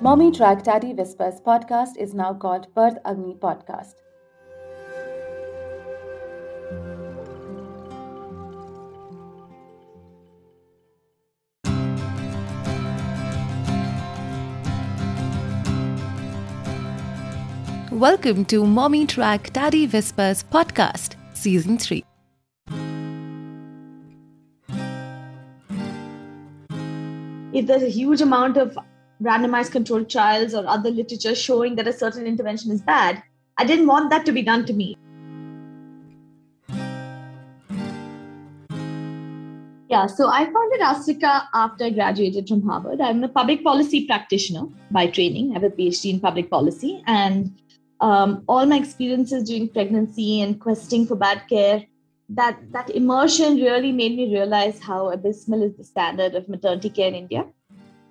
Mommy Track Daddy Whispers podcast is now called Birth Agni Podcast. Welcome to Mommy Track Daddy Whispers podcast, season 3. if there's a huge amount of randomized controlled trials or other literature showing that a certain intervention is bad, I didn't want that to be done to me. Yeah, so I founded Aastrika after I graduated from Harvard. I'm a public policy practitioner by training. I have a PhD in public policy, and um, all my experiences during pregnancy and questing for bad care that that immersion really made me realize how abysmal is the standard of maternity care in India.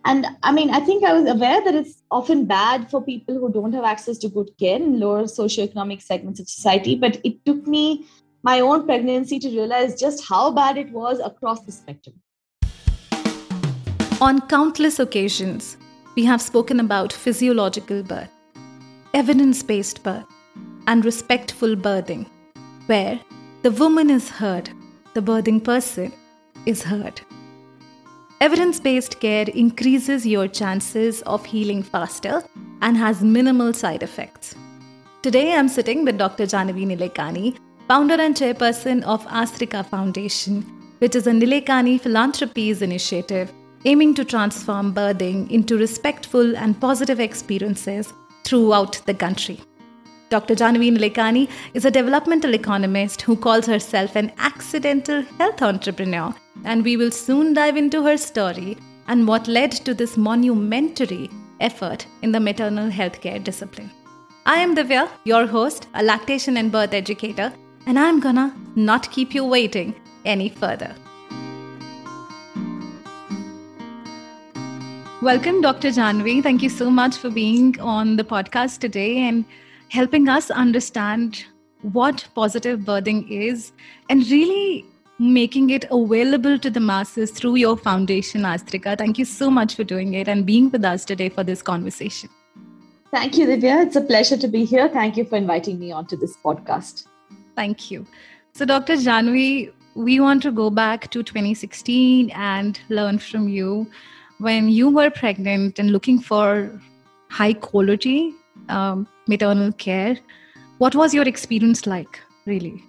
And I mean, I think I was aware that it's often bad for people who don't have access to good care in lower socioeconomic segments of society. But it took me my own pregnancy to realize just how bad it was across the spectrum. On countless occasions, we have spoken about physiological birth, evidence based birth, and respectful birthing, where the woman is heard, the birthing person is heard. Evidence based care increases your chances of healing faster and has minimal side effects. Today I'm sitting with Dr. Janhavi Nilekani, founder and chairperson of Aastrika Foundation, which is a Nilekani philanthropies initiative aiming to transform birthing into respectful and positive experiences throughout the country. Dr. Janhavi Nilekani is a developmental economist who calls herself an accidental health entrepreneur, and we will soon dive into her story and what led to this monumentary effort in the maternal healthcare discipline. I am Divya, your host, a lactation and birth educator, and I'm gonna not keep you waiting any further. Welcome, Dr. Janhavi. Thank you so much for being on the podcast today and helping us understand what positive birthing is and really making it available to the masses through your foundation, Aastrika. Thank you so much for doing it and being with us today for this conversation. Thank you, Divya. It's a pleasure to be here. Thank you for inviting me onto this podcast. Thank you. So, Dr. Janhavi, we want to go back to 2016 and learn from you when you were pregnant and looking for high quality um, maternal care. What was your experience like, really?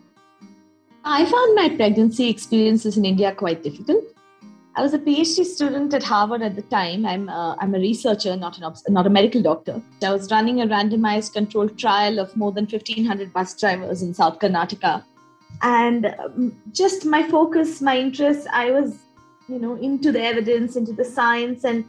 I found my pregnancy experiences in India quite difficult. I was a PhD student at Harvard at the time. I'm a, I'm a researcher, not an not a medical doctor. I was running a randomized controlled trial of more than 1,500 bus drivers in South Karnataka, and um, just my focus, my interest, I was, you know, into the evidence, into the science, and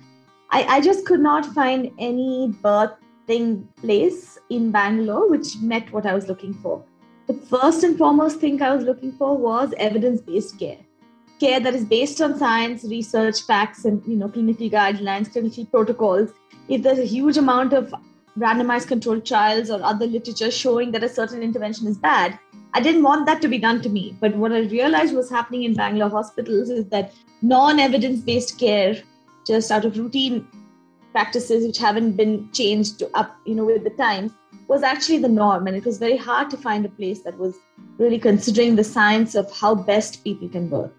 I, I just could not find any birth thing place in Bangalore which met what I was looking for. The first and foremost thing I was looking for was evidence-based care. Care that is based on science, research, facts, and you know, clinical guidelines, clinical protocols. If there's a huge amount of randomized controlled trials or other literature showing that a certain intervention is bad, I didn't want that to be done to me. But what I realized was happening in Bangalore hospitals is that non evidence based care, just out of routine practices which haven't been changed up you know with the times was actually the norm. And it was very hard to find a place that was really considering the science of how best people can birth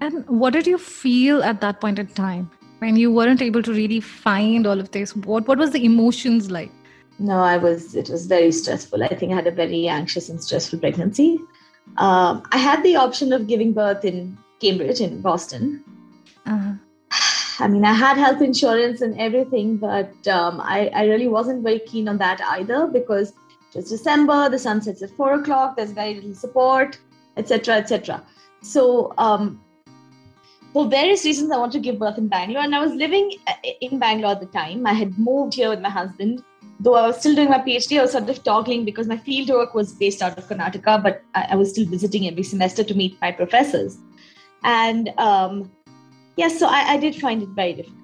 and what did you feel at that point in time when you weren't able to really find all of this? What what was the emotions like? No i was it was very stressful. I think i had a very anxious and stressful pregnancy. Um, i had the option of giving birth in cambridge in boston. Uh-huh. I mean, I had health insurance and everything, but um, I, I really wasn't very keen on that either because it's December, the sun sets at four o'clock, there's very little support, etc., etc. So, um, for various reasons, I want to give birth in Bangalore, and I was living uh, in Bangalore at the time. I had moved here with my husband, though I was still doing my PhD. I was sort of toggling because my field work was based out of Karnataka, but I, I was still visiting every semester to meet my professors. And um, yes, so I, I did find it very difficult.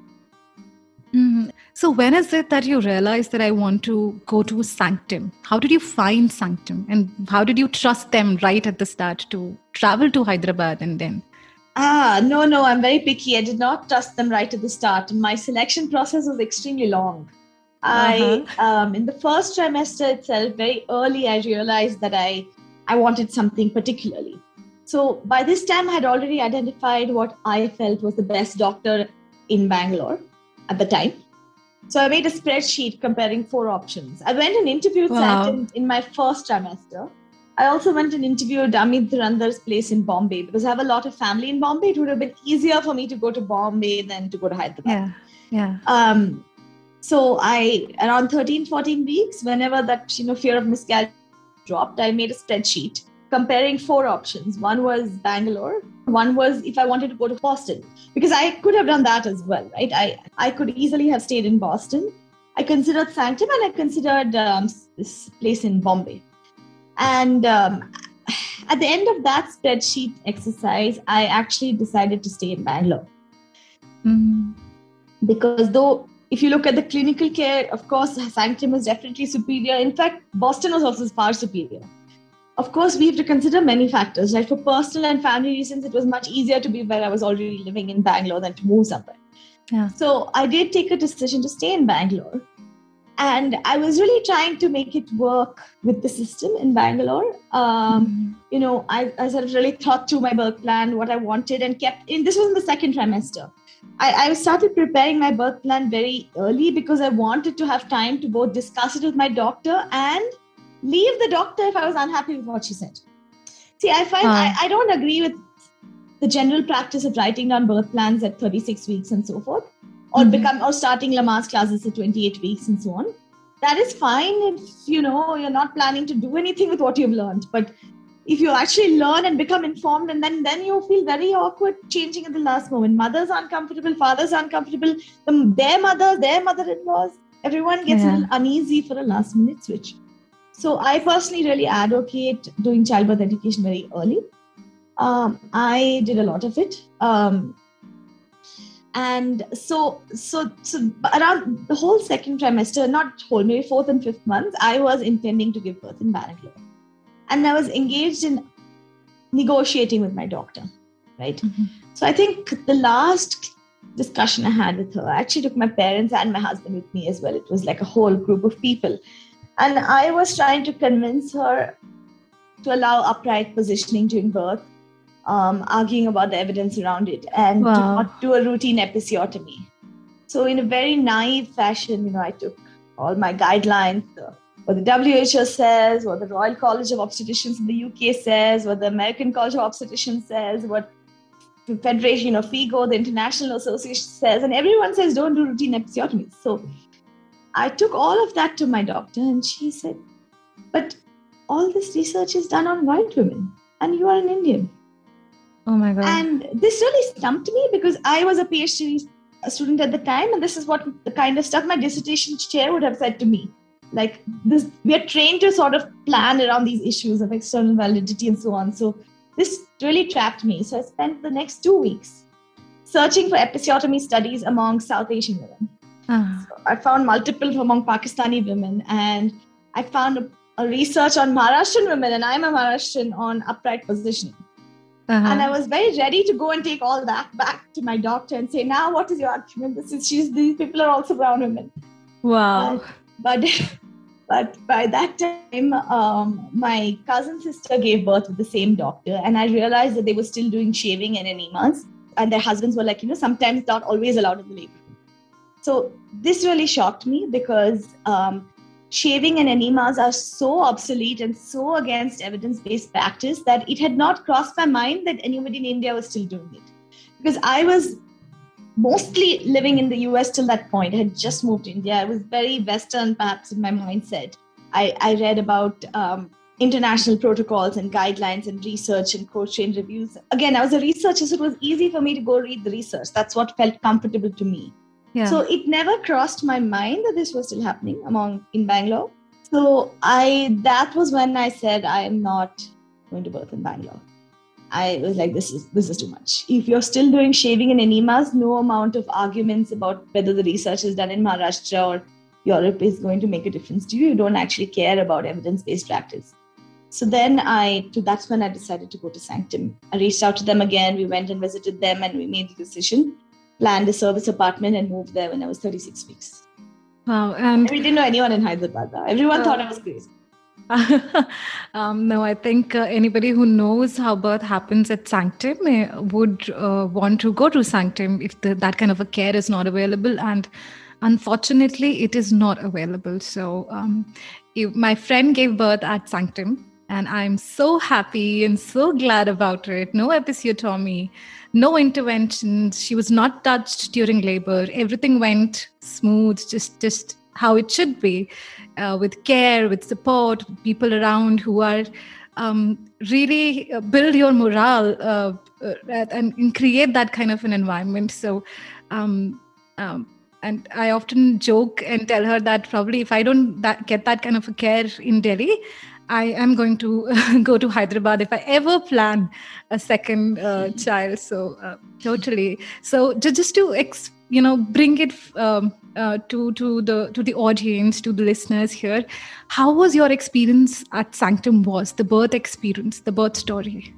Mm-hmm. So, when is it that you realized that I want to go to Sanctum? How did you find Sanctum? And how did you trust them right at the start to travel to Hyderabad and then Ah, no, no, I'm very picky. I did not trust them right at the start. My selection process was extremely long. I, uh-huh. um, in the first trimester itself, very early, I realized that I, I wanted something particularly. So by this time, I had already identified what I felt was the best doctor in Bangalore at the time. So I made a spreadsheet comparing four options. I went and interviewed wow. in, in my first trimester. I also went and interviewed Amit Dhurandhar's place in Bombay because I have a lot of family in Bombay. It would have been easier for me to go to Bombay than to go to Hyderabad. Yeah. Yeah. Um, so I around 13, 14 weeks, whenever that you know fear of miscarriage dropped, I made a spreadsheet comparing four options. One was Bangalore, one was if I wanted to go to Boston, because I could have done that as well, right? I, I could easily have stayed in Boston. I considered Sanctum and I considered um, this place in Bombay. And um, at the end of that spreadsheet exercise, I actually decided to stay in Bangalore. Mm-hmm. Because though, if you look at the clinical care, of course, Sanctum is definitely superior. In fact, Boston was also far superior of course, we have to consider many factors. Right, for personal and family reasons, it was much easier to be where I was already living in Bangalore than to move somewhere. Yeah. So I did take a decision to stay in Bangalore, and I was really trying to make it work with the system in Bangalore. Um, mm-hmm. You know, I, I sort of really thought through my birth plan, what I wanted, and kept in. This was in the second trimester. I, I started preparing my birth plan very early because I wanted to have time to both discuss it with my doctor and leave the doctor if I was unhappy with what she said. See, I find I, I don't agree with the general practice of writing down birth plans at 36 weeks and so forth, or mm-hmm. become or starting Lamaze classes at 28 weeks and so on. That is fine if you know you're not planning to do anything with what you've learned. But if you actually learn and become informed, and then then you feel very awkward changing at the last moment. Mothers are uncomfortable, fathers are uncomfortable, their mothers, their mother-in-laws, everyone gets yeah. a little uneasy for a last minute switch. So I personally really advocate doing childbirth education very early. Um, I did a lot of it. Um, and so, so, so around the whole second trimester, not whole, maybe fourth and fifth month, I was intending to give birth in Bangalore. And I was engaged in negotiating with my doctor, right? Mm-hmm. So I think the last discussion I had with her, I actually took my parents and my husband with me as well. It was like a whole group of people. And I was trying to convince her to allow upright positioning during birth, um, arguing about the evidence around it, and wow. to not do a routine episiotomy. So, in a very naive fashion, you know, I took all my guidelines, uh, what the WHO says, what the Royal College of Obstetricians in the UK says, what the American College of Obstetricians says, what the Federation of FIGO, the International Association says, and everyone says don't do routine episiotomies. So I took all of that to my doctor, and she said, But all this research is done on white women, and you are an Indian. Oh my God. And this really stumped me because I was a PhD student at the time, and this is what the kind of stuff my dissertation chair would have said to me. Like this, we are trained to sort of plan around these issues of external validity and so on. So this really trapped me. So I spent the next two weeks searching for episiotomy studies among South Asian women. Uh-huh. So I found multiple among Pakistani women, and I found a, a, research on Maharashtrian women, and I'm a Maharashtrian on upright positioning. Uh-huh. And I was very ready to go and take all that back to my doctor and say, "Now, what is your argument? This is she's these people are also brown women." Wow. but but by that time, um, my cousin sister gave birth with the same doctor, and I realized that they were still doing shaving and enemas, and their husbands were like, you know, sometimes not always allowed in the labor so this really shocked me because um, shaving and enemas are so obsolete and so against evidence-based practice that it had not crossed my mind that anybody in India was still doing it. Because I was mostly living in the US till that point. I had just moved to India. I was very Western, perhaps, in my mindset. I, I read about um, international protocols and guidelines and research and Cochrane reviews. Again, I was a researcher, so it was easy for me to go read the research. That's what felt comfortable to me. Yeah. So it never crossed my mind that this was still happening among in Bangalore. So I that was when I said I am not going to birth in Bangalore. I was like, this is this is too much. If you're still doing shaving and enemas, no amount of arguments about whether the research is done in Maharashtra or Europe is going to make a difference to you. You don't actually care about evidence-based practice. So then I, to, that's when I decided to go to Sanctum. I reached out to them again. We went and visited them, and we made the decision, planned a service apartment, and moved there when I was 36 weeks. Wow! And we didn't know anyone in Hyderabad. Everyone uh, thought I was crazy. um, no, I think uh, anybody who knows how birth happens at Sanctum uh, would uh, want to go to Sanctum if the, that kind of a care is not available. And unfortunately, it is not available. So, um, if my friend gave birth at Sanctum, and I'm so happy and so glad about it. No episiotomy, no interventions. She was not touched during labor. Everything went smooth, just just how it should be uh, with care, with support, people around who are um, really uh, build your morale uh, uh, and, and, create that kind of an environment. So, um, um, and I often joke and tell her that probably if I don't that, get that kind of a care in Delhi, I am going to go to Hyderabad if I ever plan a second uh, child. So uh, totally. So just just to ex- you know bring it um, uh, to to the to the audience to the listeners here how was your experience at sanctum was the birth experience the birth story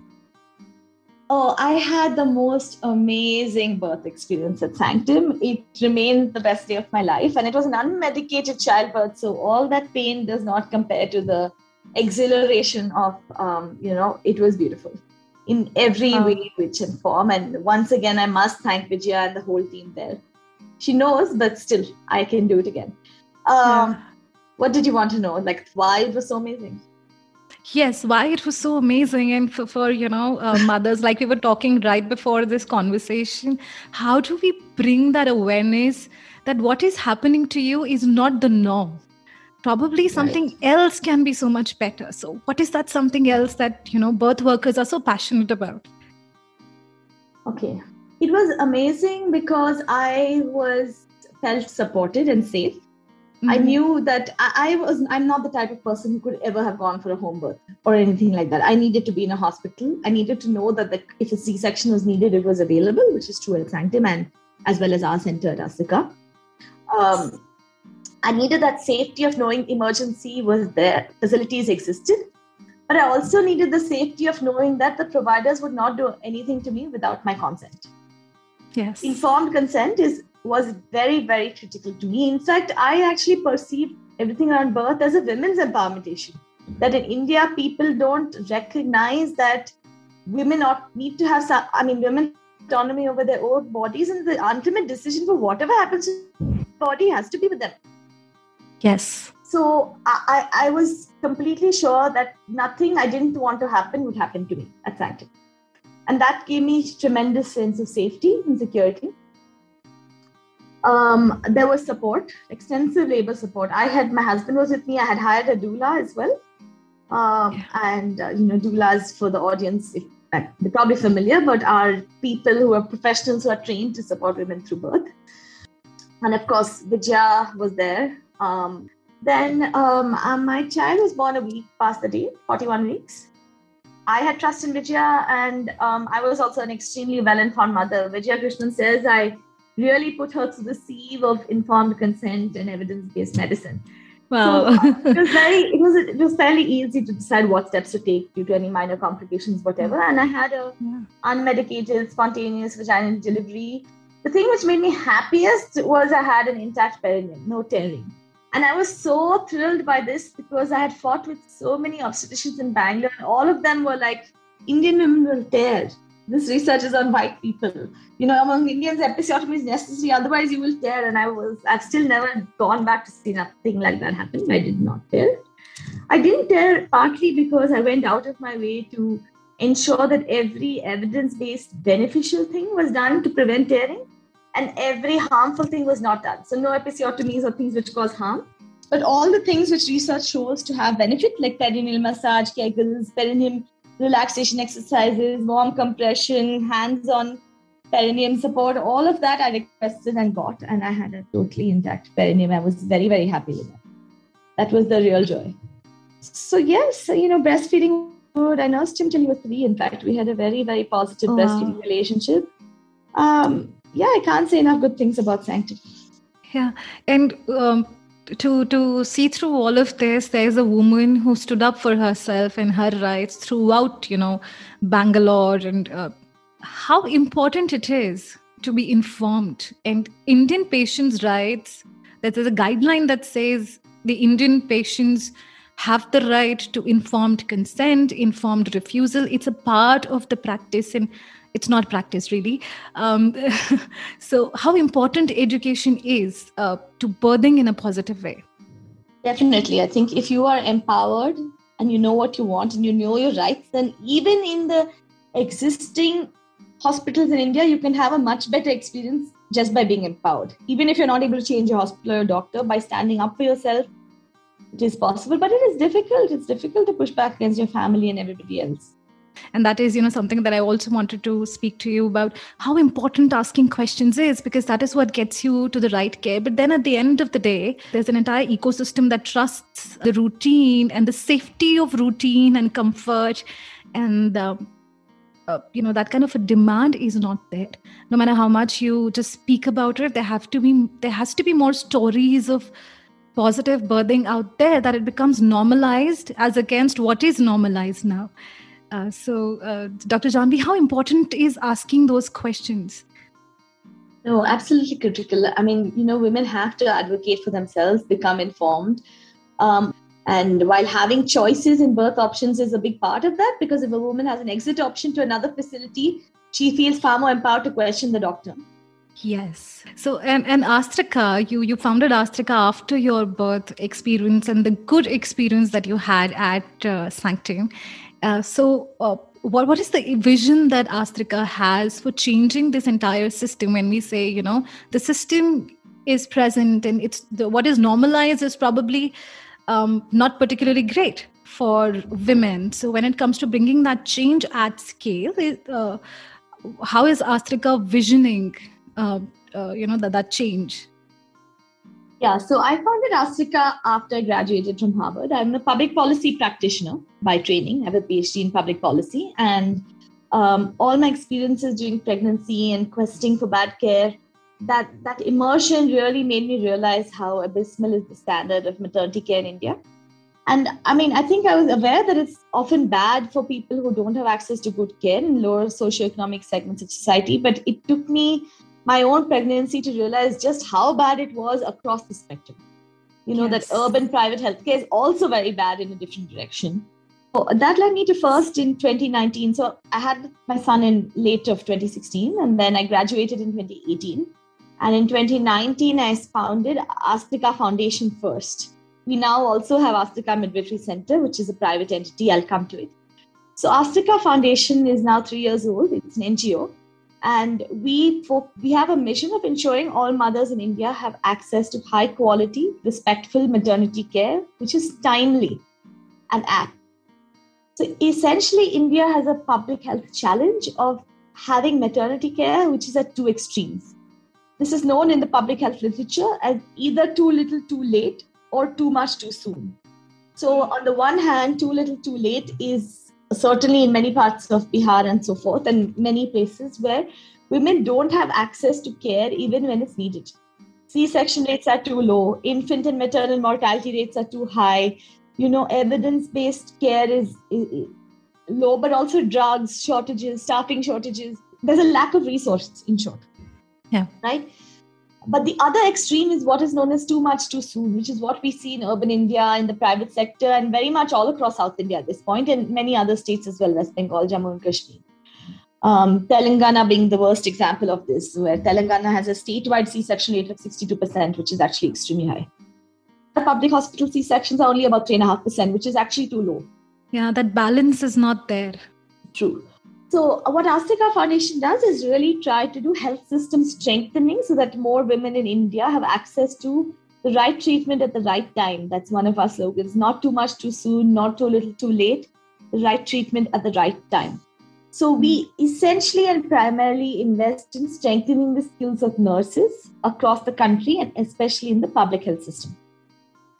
oh i had the most amazing birth experience at sanctum it remains the best day of my life and it was an unmedicated childbirth so all that pain does not compare to the exhilaration of um, you know it was beautiful in every oh. way, which and form. And once again, I must thank Vijaya and the whole team there. She knows, but still, I can do it again. Um, yeah. What did you want to know? Like why it was so amazing? Yes, why it was so amazing, and for, for you know uh, mothers, like we were talking right before this conversation, how do we bring that awareness that what is happening to you is not the norm? Probably something right. else can be so much better so what is that something else that you know birth workers are so passionate about okay it was amazing because i was felt supported and safe mm-hmm. i knew that I, I was i'm not the type of person who could ever have gone for a home birth or anything like that i needed to be in a hospital i needed to know that the, if a c-section was needed it was available which is true at sanctum and as well as our center at Aastrika. Um, I needed that safety of knowing emergency was there, facilities existed. But I also needed the safety of knowing that the providers would not do anything to me without my consent. Yes. Informed consent is was very, very critical to me. In fact, I actually perceived everything around birth as a women's empowerment issue. That in India, people don't recognize that women ought, need to have some, I mean, women autonomy over their own bodies and the ultimate decision for whatever happens to the body has to be with them. Yes. So I, I was completely sure that nothing I didn't want to happen would happen to me at Sanctum. And that gave me tremendous sense of safety and security. Um, there was support, extensive labor support. I had my husband was with me. I had hired a doula as well, um, yeah. and uh, you know doulas for the audience. If, uh, they're probably familiar, but are people who are professionals who are trained to support women through birth. And of course, Vijaya was there, um, then um, uh, my child was born a week past the date, 41 weeks. I had trust in Vijaya, and um, I was also an extremely well-informed mother. Vijaya Krishnan says I really put her through the sieve of informed consent and evidence-based medicine. Wow. So, it was very, it was it was fairly easy to decide what steps to take due to any minor complications, whatever. And I had a yeah. unmedicated, spontaneous vaginal delivery. The thing which made me happiest was I had an intact perineum, no tearing. And I was so thrilled by this because I had fought with so many obstetricians in Bangalore, and all of them were like, Indian women will tear. This research is on white people. You know, among Indians, episiotomy is necessary, otherwise, you will tear. And I was, I've still never gone back to see nothing like that happen. I did not tear. I didn't tear partly because I went out of my way to ensure that every evidence based beneficial thing was done to prevent tearing and every harmful thing was not done. So no episiotomies or things which cause harm. But all the things which research shows to have benefit, like perineal massage, kegels, perineum relaxation exercises, warm compression, hands-on perineum support, all of that I requested and got, and I had a totally intact perineum. I was very, very happy with that. That was the real joy. So yes, you know, breastfeeding good. I nursed him till he was three. In fact, we had a very, very positive oh, breastfeeding relationship. Um, yeah, I can't say enough good things about Sanctum. Yeah, and um, to to see through all of this there's a woman who stood up for herself and her rights throughout you know bangalore and uh, how important it is to be informed and indian patients rights there's a guideline that says the indian patients have the right to informed consent informed refusal it's a part of the practice and it's not practice really. Um, so how important education is uh, to birthing in a positive way? Definitely. I think if you are empowered and you know what you want and you know your rights then even in the existing hospitals in india you can have a much better experience just by being empowered. Even if you're not able to change your hospital or your doctor by standing up for yourself it is possible. But it is difficult. It's difficult to push back against your family and everybody else and that is you know something that i also wanted to speak to you about how important asking questions is because that is what gets you to the right care. But then at the end of the day there's an entire ecosystem that trusts the routine and the safety of routine and comfort. And uh, uh, you know that kind of a demand is not there. No matter how much you just speak about it there have to be there has to be more stories of positive birthing out there that it becomes normalized as against what is normalized now uh, so, uh, Dr. Janhavi, how important is asking those questions? No, absolutely critical. I mean, you know, women have to advocate for themselves, become informed. Um, and while having choices in birth options is a big part of that, because if a woman has an exit option to another facility, she feels far more empowered to question the doctor. Yes. So, and, and Aastrika, you, you founded Aastrika after your birth experience and the good experience that you had at uh, Sanctum. Uh, so, uh, what, what is the vision that Aastrika has for changing this entire system when we say, you know, the system is present and it's the, what is normalized is probably um, not particularly great for women. So, when it comes to bringing that change at scale, it, uh, how is Aastrika visioning, uh, uh, you know, that, that change? Yeah, so I founded Aastrika after I graduated from Harvard. I'm a public policy practitioner by training. I have a PhD in public policy. And um, all my experiences during pregnancy and questing for bad care, that, that immersion really made me realize how abysmal is the standard of maternity care in India. And I mean, I think I was aware that it's often bad for people who don't have access to good care in lower socioeconomic segments of society. But it took me my own pregnancy to realize just how bad it was across the spectrum. You know, yes. that urban private healthcare is also very bad in a different direction. So that led me to first in 2019. So I had my son in late of 2016, and then I graduated in 2018. And in 2019, I founded Aastrika Foundation first. We now also have Aastrika Midwifery Center, which is a private entity. I'll come to it. So Aastrika Foundation is now three years old. It's an NGO and we we have a mission of ensuring all mothers in india have access to high quality respectful maternity care which is timely and apt. So essentially india has a public health challenge of having maternity care which is at two extremes. This is known in the public health literature as either too little too late or too much too soon. So on the one hand too little too late is certainly in many parts of Bihar and so forth, and many places where women don't have access to care even when it's needed. C section rates are too low, infant and maternal mortality rates are too high, you know, evidence based care is, is low, but also drugs shortages, staffing shortages. There's a lack of resources, in short. Yeah. Right? But the other extreme is what is known as too much too soon, which is what we see in urban India, in the private sector, and very much all across South India at this point, and many other states as well, West Bengal, Jammu and Kashmir. Um, Telangana being the worst example of this, where Telangana has a statewide C-section rate of 62%, which is actually extremely high. The public hospital C-sections are only about 3.5%, which is actually too low. Yeah, that balance is not there. True. So, uh, what Aastrika Foundation does is really try to do health system strengthening so that more women in India have access to the right treatment at the right time. That's one of our slogans not too much too soon, not too little too late, the right treatment at the right time. So, we essentially and primarily invest in strengthening the skills of nurses across the country and especially in the public health system.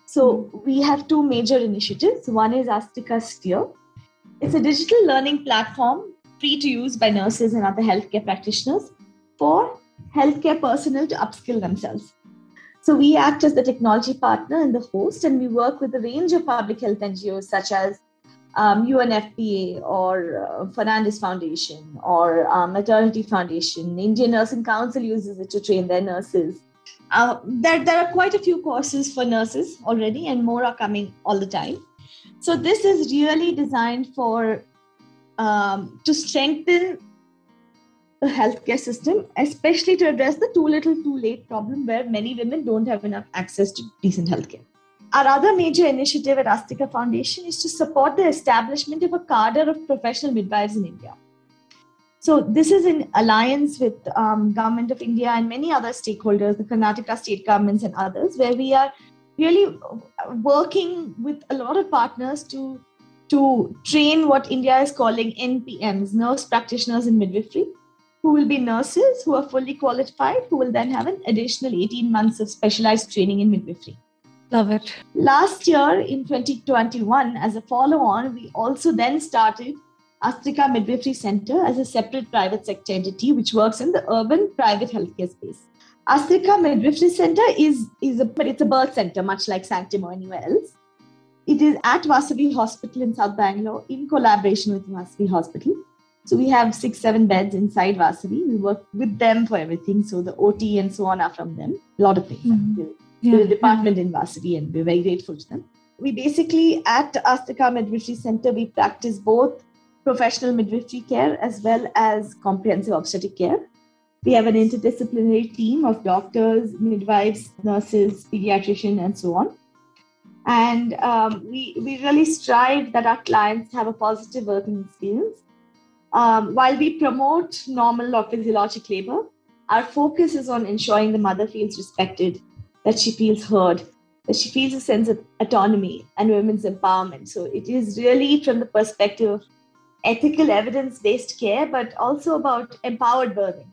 So, we have two major initiatives. One is Aastrika Sphere. It's a digital learning platform free to use by nurses and other healthcare practitioners for healthcare personnel to upskill themselves. So we act as the technology partner and the host, and we work with a range of public health NGOs such as um, UNFPA or uh, Fernandez Foundation or uh, Maternity Foundation. Indian Nursing Council uses it to train their nurses. Uh, there, there are quite a few courses for nurses already, and more are coming all the time. So this is really designed for um, to strengthen the healthcare system, especially to address the too little, too late problem where many women don't have enough access to decent healthcare. Our other major initiative at Aastrika Foundation is to support the establishment of a cadre of professional midwives in India. So this is in alliance with um, Government of India and many other stakeholders, the Karnataka state governments and others, where we are really working with a lot of partners to to train what India is calling NPMs, nurse practitioners in midwifery, who will be nurses who are fully qualified, who will then have an additional 18 months of specialized training in midwifery. Love it. Last year in 2021, as a follow on, we also then started Aastrika Midwifery Center as a separate private sector entity which works in the urban private healthcare space. Aastrika Midwifery Center is, is a, but it's a birth center, much like Sanctum or anywhere else. It is at Vasavi Hospital in South Bangalore in collaboration with Vasavi Hospital. So we have six, seven beds inside Vasavi. We work with them for everything. So the OT and so on are from them. A lot of things. Mm-hmm yeah, the department in Vasavi, and we're very grateful to them. We basically, at Aastrika Midwifery Center, we practice both professional midwifery care as well as comprehensive obstetric care. We have an interdisciplinary team of doctors, midwives, nurses, pediatrician, and so on. And um, we, we really strive that our clients have a positive working experience. Um, while we promote normal or physiologic labor, our focus is on ensuring the mother feels respected that she feels heard, that she feels a sense of autonomy and women's empowerment. So it is really from the perspective of ethical evidence based care, but also about empowered birthing.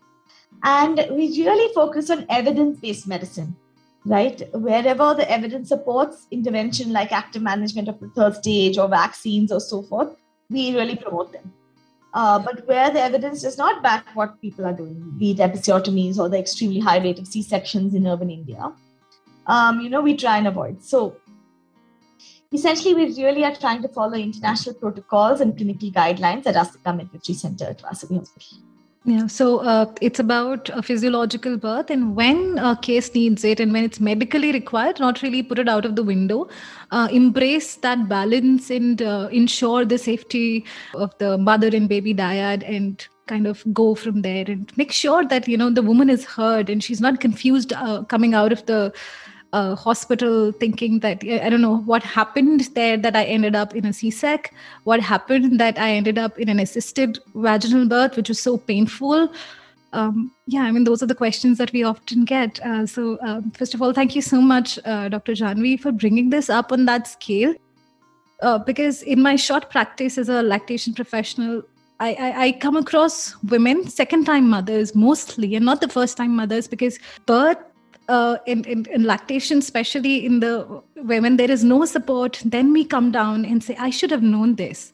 And we really focus on evidence based medicine, right? Wherever the evidence supports intervention like active management of the third stage or vaccines or so forth, we really promote them. Uh, but where the evidence does not back what people are doing, be it episiotomies or the extremely high rate of C sections in urban India, um, you know, we try and avoid. So essentially, we really are trying to follow international protocols and clinical guidelines at Aastrika Midwifery Center at Vasavi Hospital. Yeah, so uh, it's about a physiological birth, and when a case needs it, and when it's medically required, not really put it out of the window. Uh, embrace that balance and uh, ensure the safety of the mother and baby dyad, and kind of go from there and make sure that you know the woman is heard and she's not confused uh, coming out of the uh, hospital thinking that I don't know what happened there that I ended up in a C-sec, what happened that I ended up in an assisted vaginal birth, which was so painful. Um, yeah, I mean, those are the questions that we often get. Uh, so, um, first of all, thank you so much, uh, Dr. Janhavi, for bringing this up on that scale. Uh, because in my short practice as a lactation professional, I, I, I, come across women, second time mothers mostly, and not the first time mothers, because birth uh, in, in, in lactation, especially in the women, there is no support, then we come down and say, I should have known this.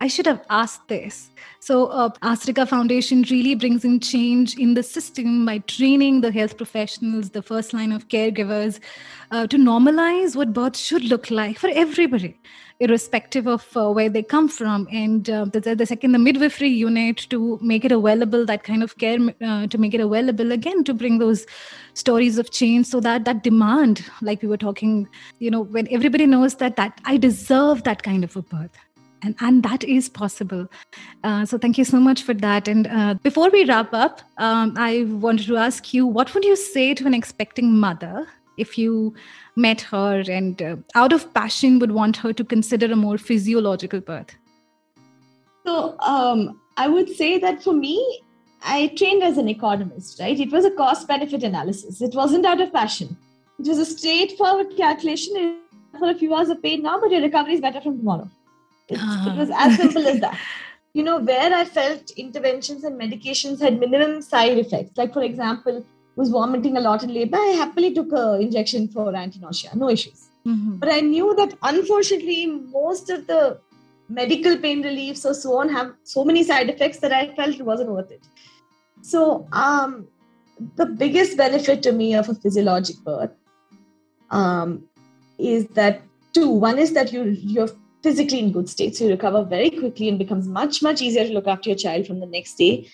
I should have asked this. So, uh, Aastrika Foundation really brings in change in the system by training the health professionals, the first line of caregivers, uh, to normalize what birth should look like for everybody irrespective of uh, where they come from. And uh, the, the, second, the midwifery unit to make it available, that kind of care, uh, to make it available again, to bring those stories of change so that that demand, like we were talking, you know, when everybody knows that, that I deserve that kind of a birth. And, and that is possible. Uh, so thank you so much for that. And uh, before we wrap up, um, I wanted to ask you, what would you say to an expecting mother if you met her and uh, out of passion would want her to consider a more physiological birth? So um, I would say that for me, I trained as an economist, right? It was a cost benefit analysis. It wasn't out of passion. It was a straightforward calculation. For a few hours of pain now, but your recovery is better from tomorrow. It, uh-huh. it was as simple as that. You know, where I felt interventions and medications had minimum side effects. Like, for example, was vomiting a lot in labor, I happily took an injection for anti-nausea, no issues. Mm-hmm. But I knew that unfortunately, most of the medical pain reliefs or so on have so many side effects that I felt it wasn't worth it. So, um, the biggest benefit to me of a physiologic birth um, is that two. One is that you you're physically in good state, so you recover very quickly and becomes much much easier to look after your child from the next day.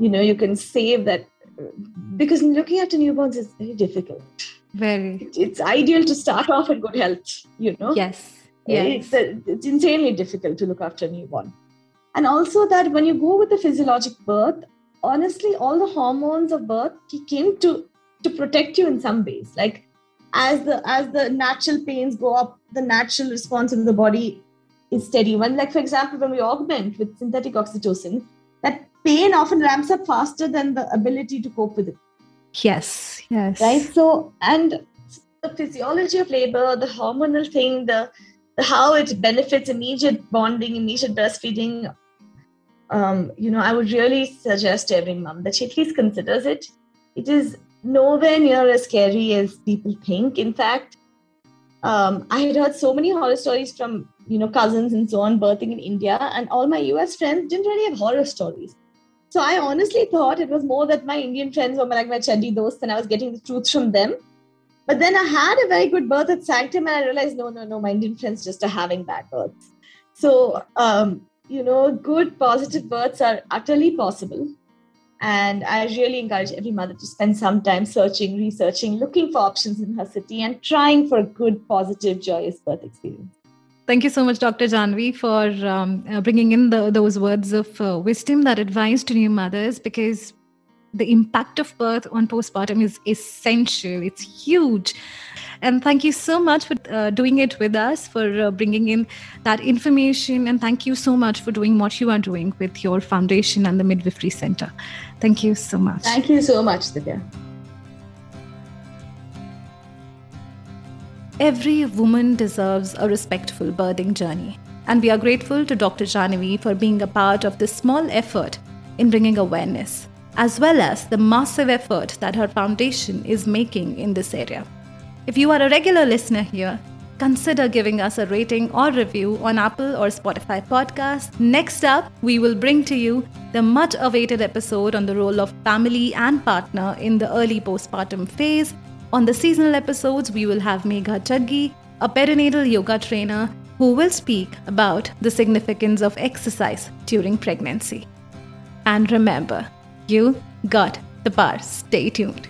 You know, you can save that because looking after newborns is very difficult. Very. It's ideal to start off in good health. You know. Yes. Eh, yes. It's, it's insanely difficult to look after a newborn. And also that when you go with the physiologic birth, honestly, all the hormones of birth kick in to to protect you in some ways. Like as the as the natural pains go up, the natural response of the body is steady. When, like for example, when we augment with synthetic oxytocin, that pain often ramps up faster than the ability to cope with it. Yes, yes. Right. So, and the physiology of labor, the hormonal thing, the, the how it benefits immediate bonding, immediate breastfeeding. Um, you know, I would really suggest to every mom that she at least considers it. It is nowhere near as scary as people think. In fact, um, I had heard so many horror stories from you know cousins and so on birthing in India, and all my US friends didn't really have horror stories. So I honestly thought it was more that my Indian friends were like my chaddi dosts, and I was getting the truth from them. But then I had a very good birth at Sanctum, and I realized no, no, no, my Indian friends just are having bad births. So um, you know, good positive births are utterly possible. And I really encourage every mother to spend some time searching, researching, looking for options in her city, and trying for a good, positive, joyous birth experience. Thank you so much, Dr. Janhavi, for um, uh, bringing in the, those words of uh, wisdom, that advice to new mothers, because the impact of birth on postpartum is essential. It's huge. And thank you so much for uh, doing it with us, for uh, bringing in that information. And thank you so much for doing what you are doing with your foundation and the Midwifery Center. Thank you so much. Thank you so much, Divya. Every woman deserves a respectful birthing journey. And we are grateful to Dr. Janhavi for being a part of this small effort in bringing awareness, as well as the massive effort that her foundation is making in this area. If you are a regular listener here, consider giving us a rating or review on Apple or Spotify podcast. Next up, we will bring to you the much awaited episode on the role of family and partner in the early postpartum phase. On the seasonal episodes, we will have Megha Jaggi, a perinatal yoga trainer, who will speak about the significance of exercise during pregnancy. And remember, you got the bar. Stay tuned.